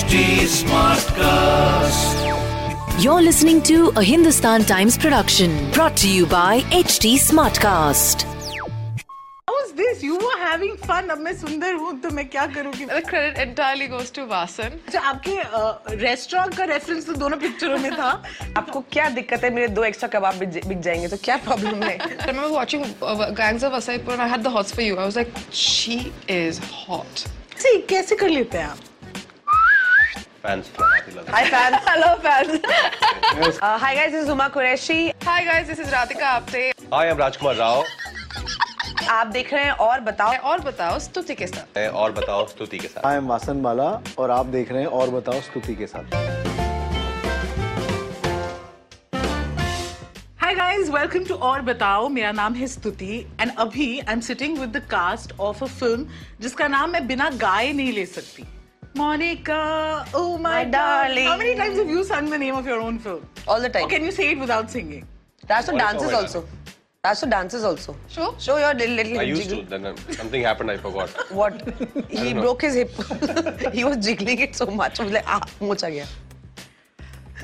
HT Smartcast. You're listening to a Hindustan Times production brought to you by HT Smartcast. How's this? You were having fun. अब मैं सुंदर हूँ तो मैं क्या करूँगी The credit entirely goes to Vasan. अच्छा आपके रेस्टोरेंट का रेफरेंस तो दोनों पिक्चरों में था आपको क्या दिक्कत है मेरे दो एक्स्ट्रा कबाब बिक जाएँगे तो क्या प्रॉब्लम है I remember watching uh, Gangs of Wasaipur and I had the hots for you. I was like, she is hot. सी कैसे कर लेते हैं आप fans love. Hi fans hello fans hi guys this is Uma Qureshi Hi guys, this is Radhika Apte. Hi, I'm Rajkumar Rao. आप देख रहे हैं और बताओ। और बताओ स्तुति के साथ। और बताओ स्तुति के साथ। आई एम वासन बाला और आप देख रहे हैं और बताओ स्तुति के साथ। हाय गाइस वेलकम टू और बताओ। मेरा नाम है स्तुति एंड अभी I am sitting with the cast of a film जिसका नाम मैं बिना गाए नहीं ले सकती। Monica, oh my, my darling. How many times have you sung the name of your own film? All the time. Or can you say it without singing? That's what dances also. That's what dances also. Show? Show your little, little I used jiggle. to. Then uh, something happened, I forgot. What? he know. broke his hip. he was jiggling it so much. I was like, ah, mocha gaya.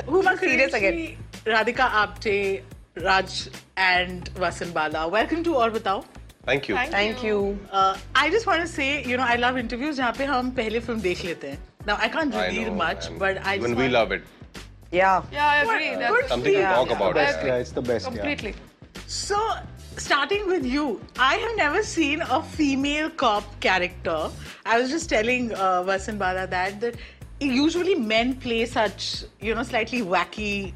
Who was serious again? Radhika Apte, Raj and Vasan Bala. Welcome to Or Batao. Thank you thank you I just want to say you know I love interviews जहाँ पे हम पहले film देख लेते हैं now I can't reveal much but I even we love it Yeah. Yeah, I agree. What, That's something yeah. to talk yeah. about. Best, yeah, it's the best. Completely. Yeah. So, starting with you, I have never seen a female cop character. I was just telling uh, Vasan Bala that, that usually men play such, you know, slightly wacky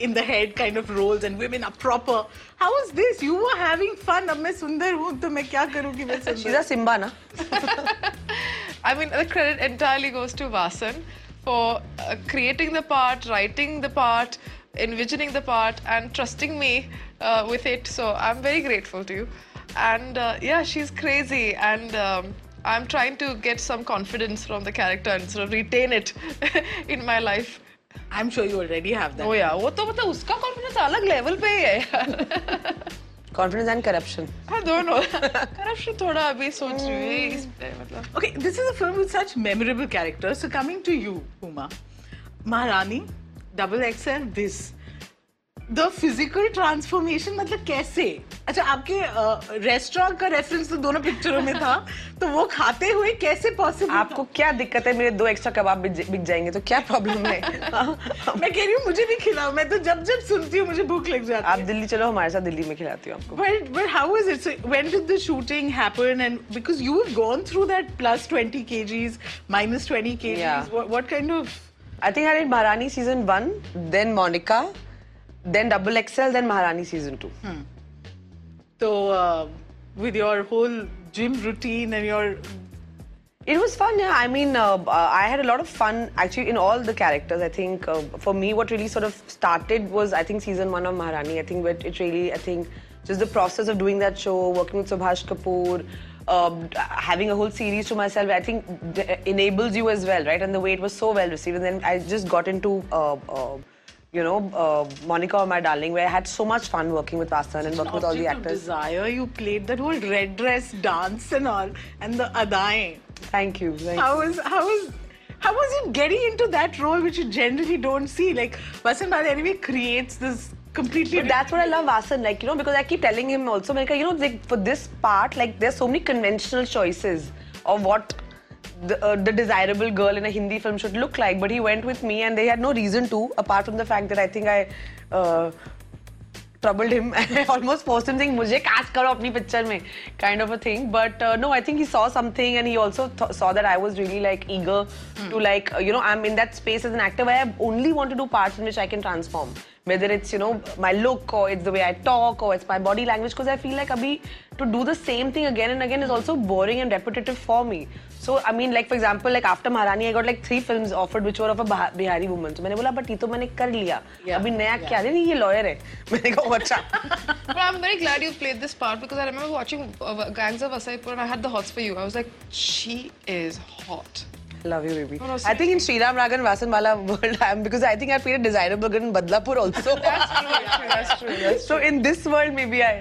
in the head kind of roles and women are proper. How was this? You were having fun. अब मैं सुंदर हूँ तो मैं क्या करूँगी मैं she's सुंदर a Simba na I mean, the credit entirely goes to Vasan for uh, creating the part, writing the part, envisioning the part, and trusting me uh, with it. So I'm very grateful to you. And uh, yeah, she's crazy, and um, I'm trying to get some confidence from the character and sort of retain it in my life. I am sure you already have that oh या वो तो मतलब उसका confidence अलग level पे ही है confidence and corruption I don't know corruption थोड़ा अभी सोच रही हूँ इस पे मतलब। Okay this is a film with such memorable characters so coming to you Uma Maharani double X and this the physical transformation मतलब कैसे? अच्छा आपके रेस्टोरेंट uh, का रेफरेंस तो दोनों पिक्चरों में था तो वो खाते हुए कैसे पॉसिबल आपको था? क्या दिक्कत है? मेरे दो एक्स्ट्रा कबाब बिक जाएँगे तो क्या प्रॉब्लम है? मैं कह रही हूँ मुझे भी खिलाओ मैं तो जब जब सुनती हूँ मुझे भूख लग जाती आप दिल्ली चलो हमारे साथ दिल्ली में खिलाती हूँ आपको। But but how is it when did the shooting happen and because you have through that plus twenty kgs minus twenty kgs what kind of I think I did Maharani season one then Monica then Double XL, then Maharani season two. So, uh, with your whole gym routine and your It was fun, yeah. I mean, uh, uh, I had a lot of fun actually in all the characters. I think uh, for me, what really sort of started was I think season one of Maharani. I think it really, I think, just the process of doing that show, working with Subhash Kapoor. Um, having a whole series to myself, I think, d- enables you as well, right? And the way it was so well received, and then I just got into uh, uh, you know, uh, Monica O My Darling, where I had so much fun working with Vasan and working with all the actors. desire, you played that whole red dress dance and all, and the adaएं. Thank you. Thank How was how was how was it getting into that role which you generally don't see? Like Vasan Bala anyway creates this completely. But that's what I love Vasan, like, you know, because I keep telling him also, like, you know, like, for this part, like, there's so many conventional choices of what the, uh, the desirable girl in a Hindi film should look like. But he went with me, and they had no reason to, apart from the fact that I think I uh, troubled him. I almost forced him saying, "Mujhe cast karo apni picture mein," kind of a thing. But uh, no, I think he saw something, and he also th- saw that I was really like eager hmm. to like uh, you know I'm in that space as an actor where I only want to do parts in which I can transform. Whether it's you know my look or it's the way I talk or it's my body language, because I feel like abhi to do the same thing again and again is also boring and repetitive for me. So I mean like for example like after Maharani I got like three films offered which were of a Bihari woman so मैंने बोला but ये तो मैंने कर लिया Yeah. अभी नया yeah. क्या नहीं ये lawyer है मैंने कहा अच्छा But I'm very glad you played this part because I remember watching uh, Gangs of Wasaipur and I had the hots for you. I was like, she is hot. Love you, baby. no, I think in Sriram Ragan Vasan Bala world, I am because I think I played a desirable girl in Badlapur also. That's true. That's true. That's true. so in this world, maybe I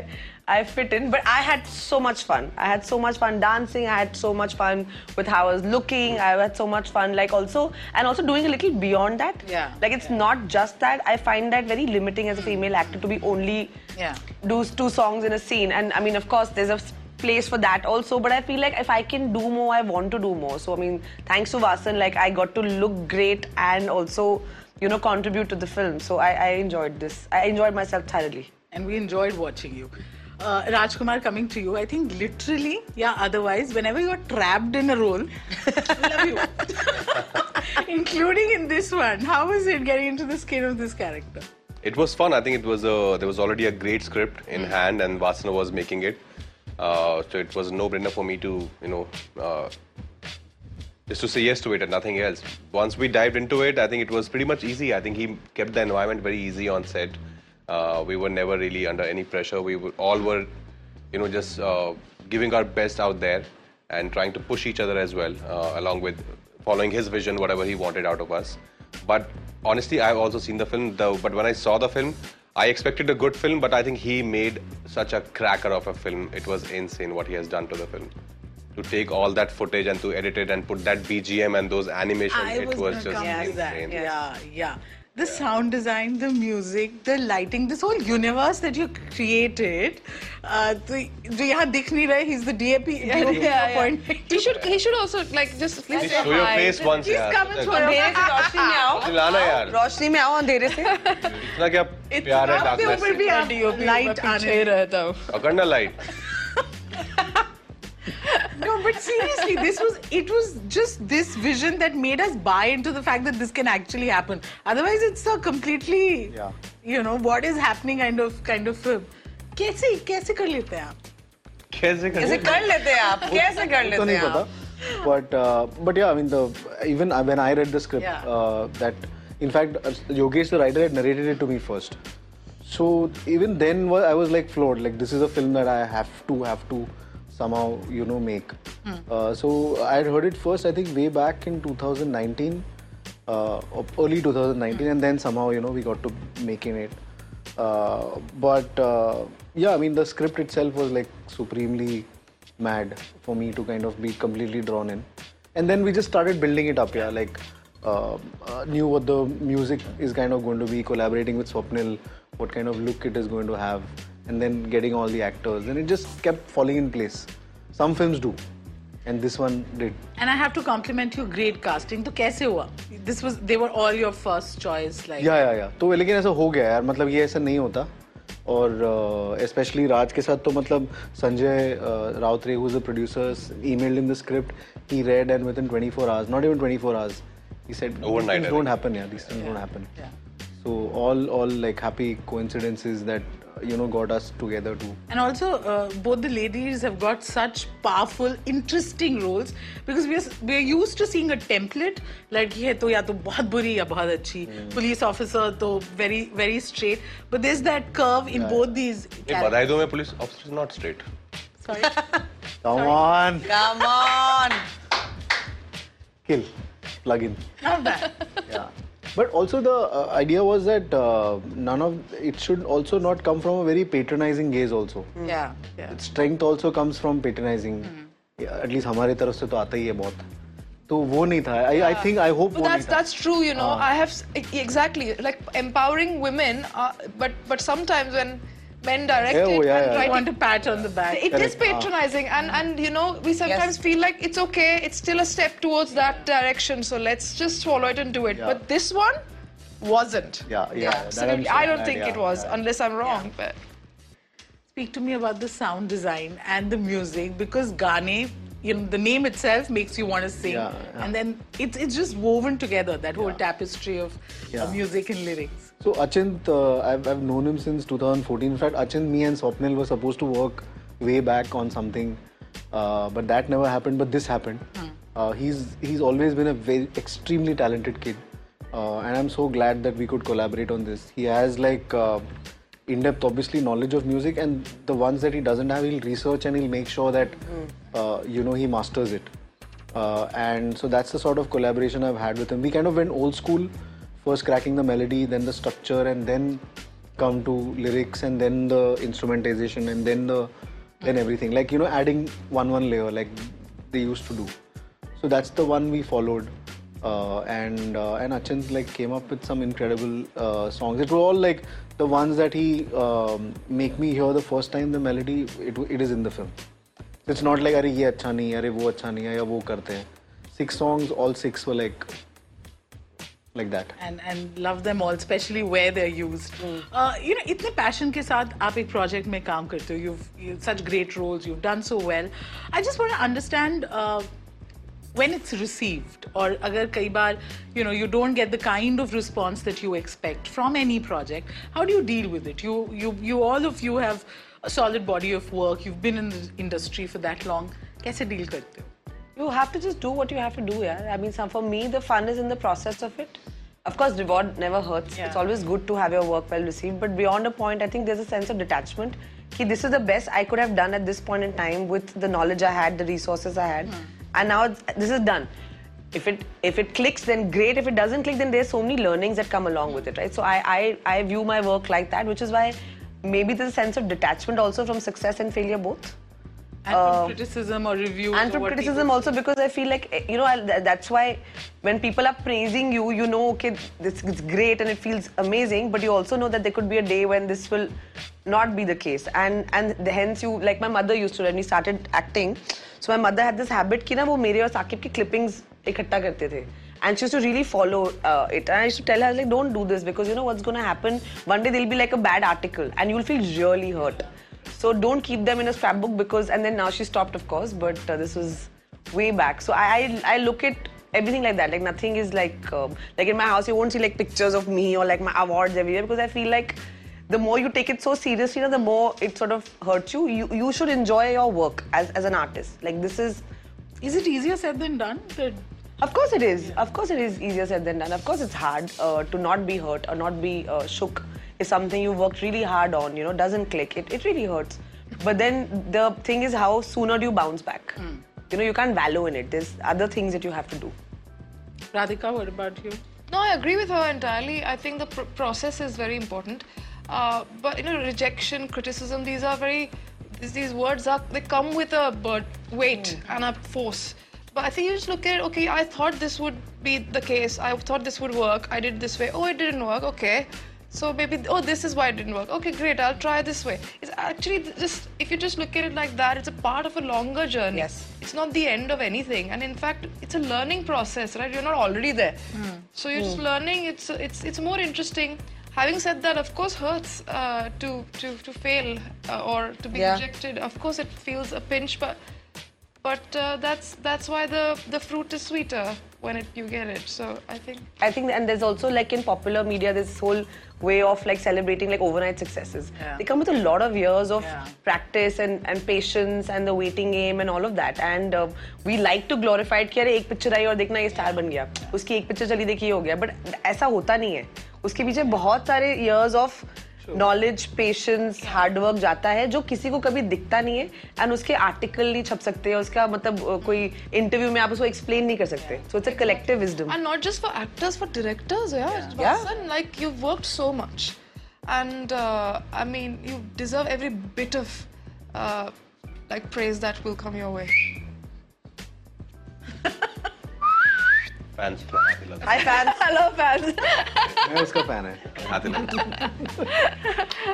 I fit in, but I had so much fun. I had so much fun dancing. I had so much fun with how I was looking. I had so much fun, like also, and also doing a little beyond that. Yeah, Like it's not just that. I find that very limiting as a hmm. female actor to be only Yeah. do two songs in a scene. And I mean, of course, there's a place for that also. But I feel like if I can do more, I want to do more. So I mean, thanks to Vasan, like I got to look great and also, you know, contribute to the film. So I, I enjoyed this. I enjoyed myself thoroughly. and we enjoyed watching you. Uh, Rajkumar, coming to you, I think literally, yeah, otherwise, whenever you're trapped in a role, love you. Including in this one. How was it getting into the skin of this character? It was fun. I think it was a, there was already a great script in hand, and Vasana was making it. Uh, so it was no-brainer for me to, you know, uh, just to say yes to it and nothing else. Once we dived into it, I think it was pretty much easy. I think he kept the environment very easy on set. Uh, we were never really under any pressure. We were, all were, you know, just uh, giving our best out there and trying to push each other as well, uh, along with following his vision, whatever he wanted out of us. But honestly, I've also seen the film. Though, but when I saw the film, I expected a good film, but I think he made such a cracker of a film. It was insane what he has done to the film. To take all that footage and to edit it and put that BGM and those animations, I it was, was just that. insane. Yeah, yeah The sound design, the music, the lighting, this whole universe that you created. Uh, तो जो यहाँ दिख नहीं रहा है, he's the DAP, DOP appointment. He should he should also like just please Please say show your hi. face once, Please यार. come and show your अंधेरे से रोशनी में आओ चिल्लाना यार रोशनी में आओ अंधेरे से इतना क्या प्यार है आपके darkness ऊपर से भी आप DOP light पीछे आने ही रहता हूँ. पकड़ना light No, but seriously, this was it was just this vision that made us buy into the fact that this can actually happen. Otherwise, it's a completely, Yeah. you know, what is happening kind of kind of film. कैसे कैसे कर लेते हैं आप? कैसे कैसे कर लेते हैं आप कैसे कर तो लेते नहीं हैं पता आप but uh, but yeah I mean the even when I read the script Yeah. uh, that in fact uh, Yogesh the writer had narrated it to me first so even then wa- I was like floored like this is a film that I have to have to somehow you know make. Uh, so I had heard it first I think way back in 2019 uh, early 2019 and then somehow you know we got to making it. Uh, but uh, yeah I mean the script itself was like supremely mad for me to kind of be completely drawn in. And then we just started building it up yeah like uh, uh, knew what the music is kind of going to be collaborating with Swapnil what kind of look it is going to have and then getting all the actors and it just kept falling in place some films do and this one did And I have to compliment you, great casting. तो कैसे हुआ? This was they were all your first choice, like. या या या तो लेकिन ऐसा हो गया यार मतलब ये ऐसा नहीं होता और स्पेशली राज के साथ तो मतलब Sanjay राउतरे who is the producer emailed in the script he red and with in 24 hours not even 24 hours he said Overnight, things I don't think. happen yeah these things don't happen Yeah. so all all like happy coincidences that you know got us together too. And also uh, both the ladies have got such powerful interesting roles because we're we're used to seeing a template like hai to ya to bahut buri ya bahut achhi. Mm. police officer to very very straight. But there's that curve in yeah. both these nahi badhai do police officer is not straight. Sorry. Come sorry. on. Come on. Kill. Plug in. Not bad. Yeah. but also the uh, idea was that uh, none of it should also not come from a very patronizing gaze also yeah yeah strength also comes from patronizing Yeah, at least हमारे तरफ से तो आता ही है बहुत तो वो नहीं था I I think I hope But वो that's नहीं था that's true, you know. I have s- e- exactly like empowering women, uh, but but sometimes when men direct Yeah, oh, yeah, and yeah. write I want a pat on the back It is Correct. patronizing, and and you know we sometimes feel like it's okay. It's still a step towards that direction, so let's just follow it and do it. Yeah. But this one wasn't. Yeah, yeah, that I'm Absolutely, I don't glad, think yeah, it was, yeah. unless I'm wrong. But speak to me about the sound design and the music because Gane, you know, the name itself makes you want to sing, Yeah, yeah. and then it's it's just woven together that whole tapestry of music and lyrics. So Achint, uh, I've, I've known him since 2014. In fact, Achint, me and Swapnil were supposed to work way back on something, uh, but that never happened. But this happened. Uh, he's he's always been a very extremely talented kid, uh, and I'm so glad that we could collaborate on this. He has like uh, in-depth, obviously, knowledge of music, and the ones that he doesn't have, he'll research and he'll make sure that uh, you know he masters it. Uh, and so that's the sort of collaboration I've had with him. We kind of went old school, first cracking the melody, then the structure, and then come to lyrics and then the instrumentation and then the then everything like you know adding one one layer like they used to do so that's the one we followed uh, and uh, and Achint like came up with some incredible uh, songs. It were all like the ones that he um, make me hear the first time the melody. It, it is in the film. It's not like अरे ये अच्छा नहीं अरे वो अच्छा नहीं है या वो करते हैं. Six songs, all six were like like that. And and love them all, especially where they're used. Mm. Uh, you know, इतने passion के साथ आप एक project में काम करते हो. You've, you've such great roles. You've done so well. I just want to understand. Uh, when it's received or agar kaibar you know you don't get the kind of response that you expect from any project how do you deal with it? You you you all of you have a solid body of work you've been in the industry for that long kaise deal karte you have to just do what you have to do yeah. I mean some, for me the fun is in the process of it. Of course reward never hurts. Yeah. it's always good to have your work well received. But beyond a point i think there's a sense of detachment. This is the best i could have done at this point in time with the knowledge i had the resources i had. Hmm and now this is done. If it if it clicks, then great. If it doesn't click, then there's so many learnings that come along with it, right? So I I, I view my work like that, which is why maybe there's a sense of detachment also from success and failure both and from criticism or reviews Uh, and from criticism also because I feel like eh, you know that's why when people are praising you, you know okay this is great and it feels amazing, but you also know that there could be a day when this will not be the case, and and hence you like my mother used to when we started acting, so my mother had this habit की ना वो मेरे और साकिब की clippings इकट्ठा करते थे। And shoes to really follow it and to tell like don't do this because you know what's gonna happen one day it'll be like a bad article and you'll feel really hurt so don't keep them in a book because and then now she stop of course but this is way back so I I look it everything like that. Like nothing is like uh, like in my house you won't see like pictures of me or like my awards everywhere because i feel like the more you take it so seriously, you know, the more it sort of hurts you. You, you should enjoy your work as, as an artist. Like this is, Is it easier said than done? That of course it is. Of course it is easier said than done. Of course it's hard uh, to not be hurt or not be uh, shook if something you worked really hard on, you know, doesn't click. It, it really hurts. But then the thing is how sooner do you bounce back? You know, you can't wallow in it. There's other things that you have to do. Radhika, what about you? No, I agree with her entirely. I think the pr- process is very important. Uh, but you know, rejection, criticism, these are very these, these words are they come with a but weight mm. and a force. But I think you just look at it, okay, I thought this would be the case. I thought this would work. I did this way. Oh, it didn't work. Okay. So maybe, oh, this is why it didn't work. Okay, great, I'll try this way. It's actually just, if you just look at it like that, it's a part of a longer journey. Yes. It's not the end of anything. And in fact, it's a learning process, right? You're not already there. Mm. So you're just mm. learning. It's, it's, it's more interesting Having said that, of course, hurts uh, to, to, to fail uh, or to be Yeah. rejected. Of course, it feels a pinch, but but uh, that's that's why the the fruit is sweeter when it, you get it. So I think I think, and there's also like in popular media, this whole way of like celebrating like overnight successes. Yeah. They come with a lot of years of Yeah. practice and, and patience and the waiting game and all of that. And uh, we like to glorify it कि अरे एक picture आई और देखना ये star बन गया उसकी एक पिक्चर चली देखी हो गया बट ऐसा होता नहीं है उसके पीछे बहुत सारे years of knowledge patience hard work जाता है जो किसी को कभी दिखता नहीं है एंड उसके आर्टिकल नहीं छप सकते हैं उसका मतलब कोई इंटरव्यू में आप उसको एक्सप्लेन नहीं कर सकते. So it's a collective wisdom and not just for actors for directors यार like you worked so much and I mean you deserve every bit of like praise that will come your way will come your way. Fans to हाथी लगा हाय fans Hello, fans. मैं उसका fan है हाथी लगा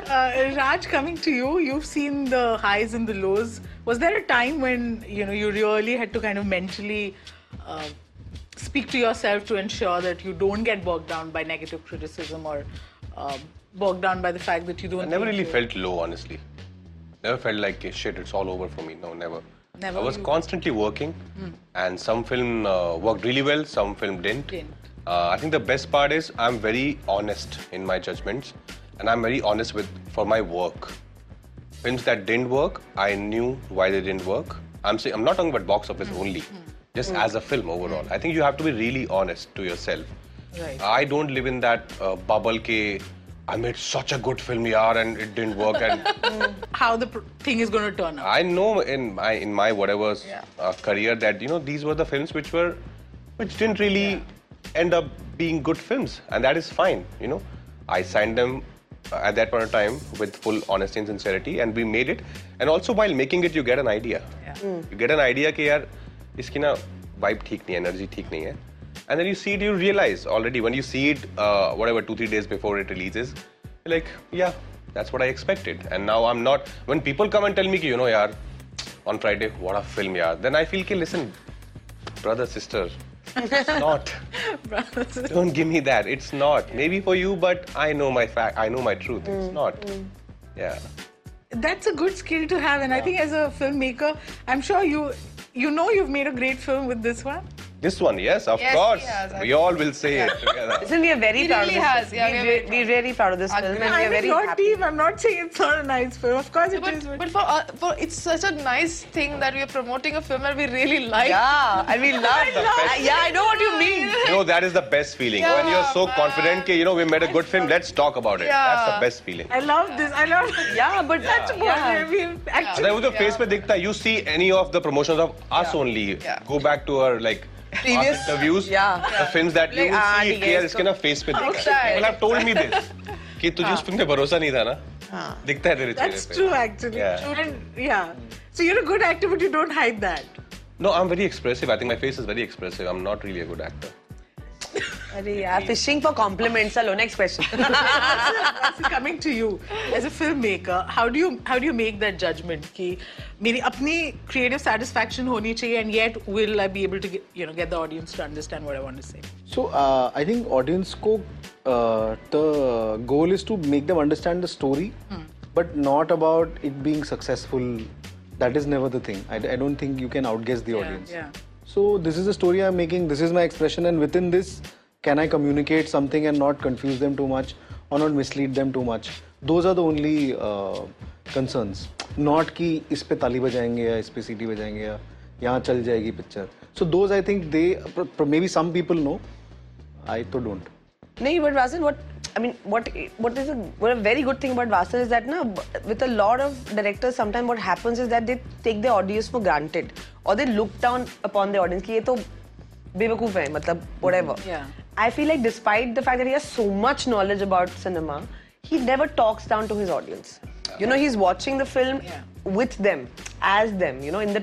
Uh, Raj, coming to you, you've seen the highs and the lows. Was there a time when you know you really had to kind of mentally uh, speak to yourself to ensure that you don't get bogged down by negative criticism or um, bogged down by the fact that you don't? I never think really you- felt low, honestly. Never felt like "Eh, shit, it's all over for me. No, never. Never, I was constantly working, and some film uh, worked really well, some film didn't. Didn't. Uh, I think the best part is I'm very honest in my judgments, and I'm very honest with for my work. Films that didn't work, I knew why they didn't work. I'm saying I'm not talking about box office only, just as a film overall. I think you have to be really honest to yourself. Right. I don't live in that uh, bubble. Ke, I made such a good film, yaar, and it didn't work. And how the pr- thing is going to turn out. I know in my in my whatever Yeah. uh, career that you know these were the films which were which didn't really end up being good films, and that is fine. You know, I signed them at that point of time with full honesty and sincerity, and we made it. And also while making it, you get an idea. You get an idea कि यार इसकी ना vibe ठीक नहीं है, energy ठीक नहीं है. And then you see it, you realize already when you see it, uh, whatever two three days before it releases, you're like, yeah, that's what I expected. And now I'm not. When people come and tell me, you know, yaar, on Friday, what a film, yaar. Then I feel, listen, brother, sister, it's not. Don't give me that. It's not. Maybe for you, but I know my fact. I know my truth. It's not. Yeah. That's a good skill to have, and I think as a filmmaker, I'm sure you you know you've made a great film with this one. This one, yes, of yes, course. Has, we all will say it together. Listen, we are very he proud really of this. Has, yeah, we, are really, really proud of this film. And I'm very your happy. team. I'm not saying it's not a nice film. Of course, no, it but, is. but, for, uh, for it's such a nice thing that we are promoting a film that we really like. Yeah, and we love. I love yeah, I know what you mean. no, that is the best feeling yeah, when you're so man. confident. Ke, you know, we made a good film. Let's talk about it. Yeah. That's the best feeling. I love this. I love. Yeah, but that's yeah. what actually. Yeah. face pe dikhta. You see any of the promotions of us only? Go back to her like Previous- past interviews, Yeah. the films that you Like, will ah, see ठीक कि है, यार इसको- इसके ना face पे दिखता है. Outside. People have told me this कि तुझे उस फिल्म पे भरोसा नहीं था ना. दिखता है तेरे चेहरे That's पे. true, actually. Yeah. And yeah. So you're a good actor, but you don't hide that. No, I'm very expressive. I think my face is very expressive. I'm not really a good actor. अरे यार fishing for compliments. Hello, next question. That's coming to you as a filmmaker. How do you how do you make that judgment? कि मेरी अपनी creative satisfaction होनी चाहिए, and yet will I be able to get, you know get the audience to understand what I want to say? So uh, I think audience को uh, the goal is to make them understand the story, but not about it being successful. That is never the thing. I, I don't think you can outguess the audience. yeah. So this is the story I'm making. This is my expression, and within this, can I communicate something and not confuse them too much, or not mislead them too much? Those are the only uh, concerns. Not कि इस पे ताली बजाएंगे या इस पे सीटी बजाएंगे या यहाँ चल जाएगी picture. So those I think they maybe some people know. I तो don't. No, but Vasan, what I mean, what what is a, what a very good thing about Vasan is that na, with a lot of directors, sometimes what happens is that they take the audience for granted, or they look down upon the audience. कि ये तो बेवकूफ है, मतलब whatever. Yeah. I feel like despite the fact that he has so much knowledge about cinema, he never talks down to his audience. You know, he's watching the film Yeah. with them, as them. You know, in the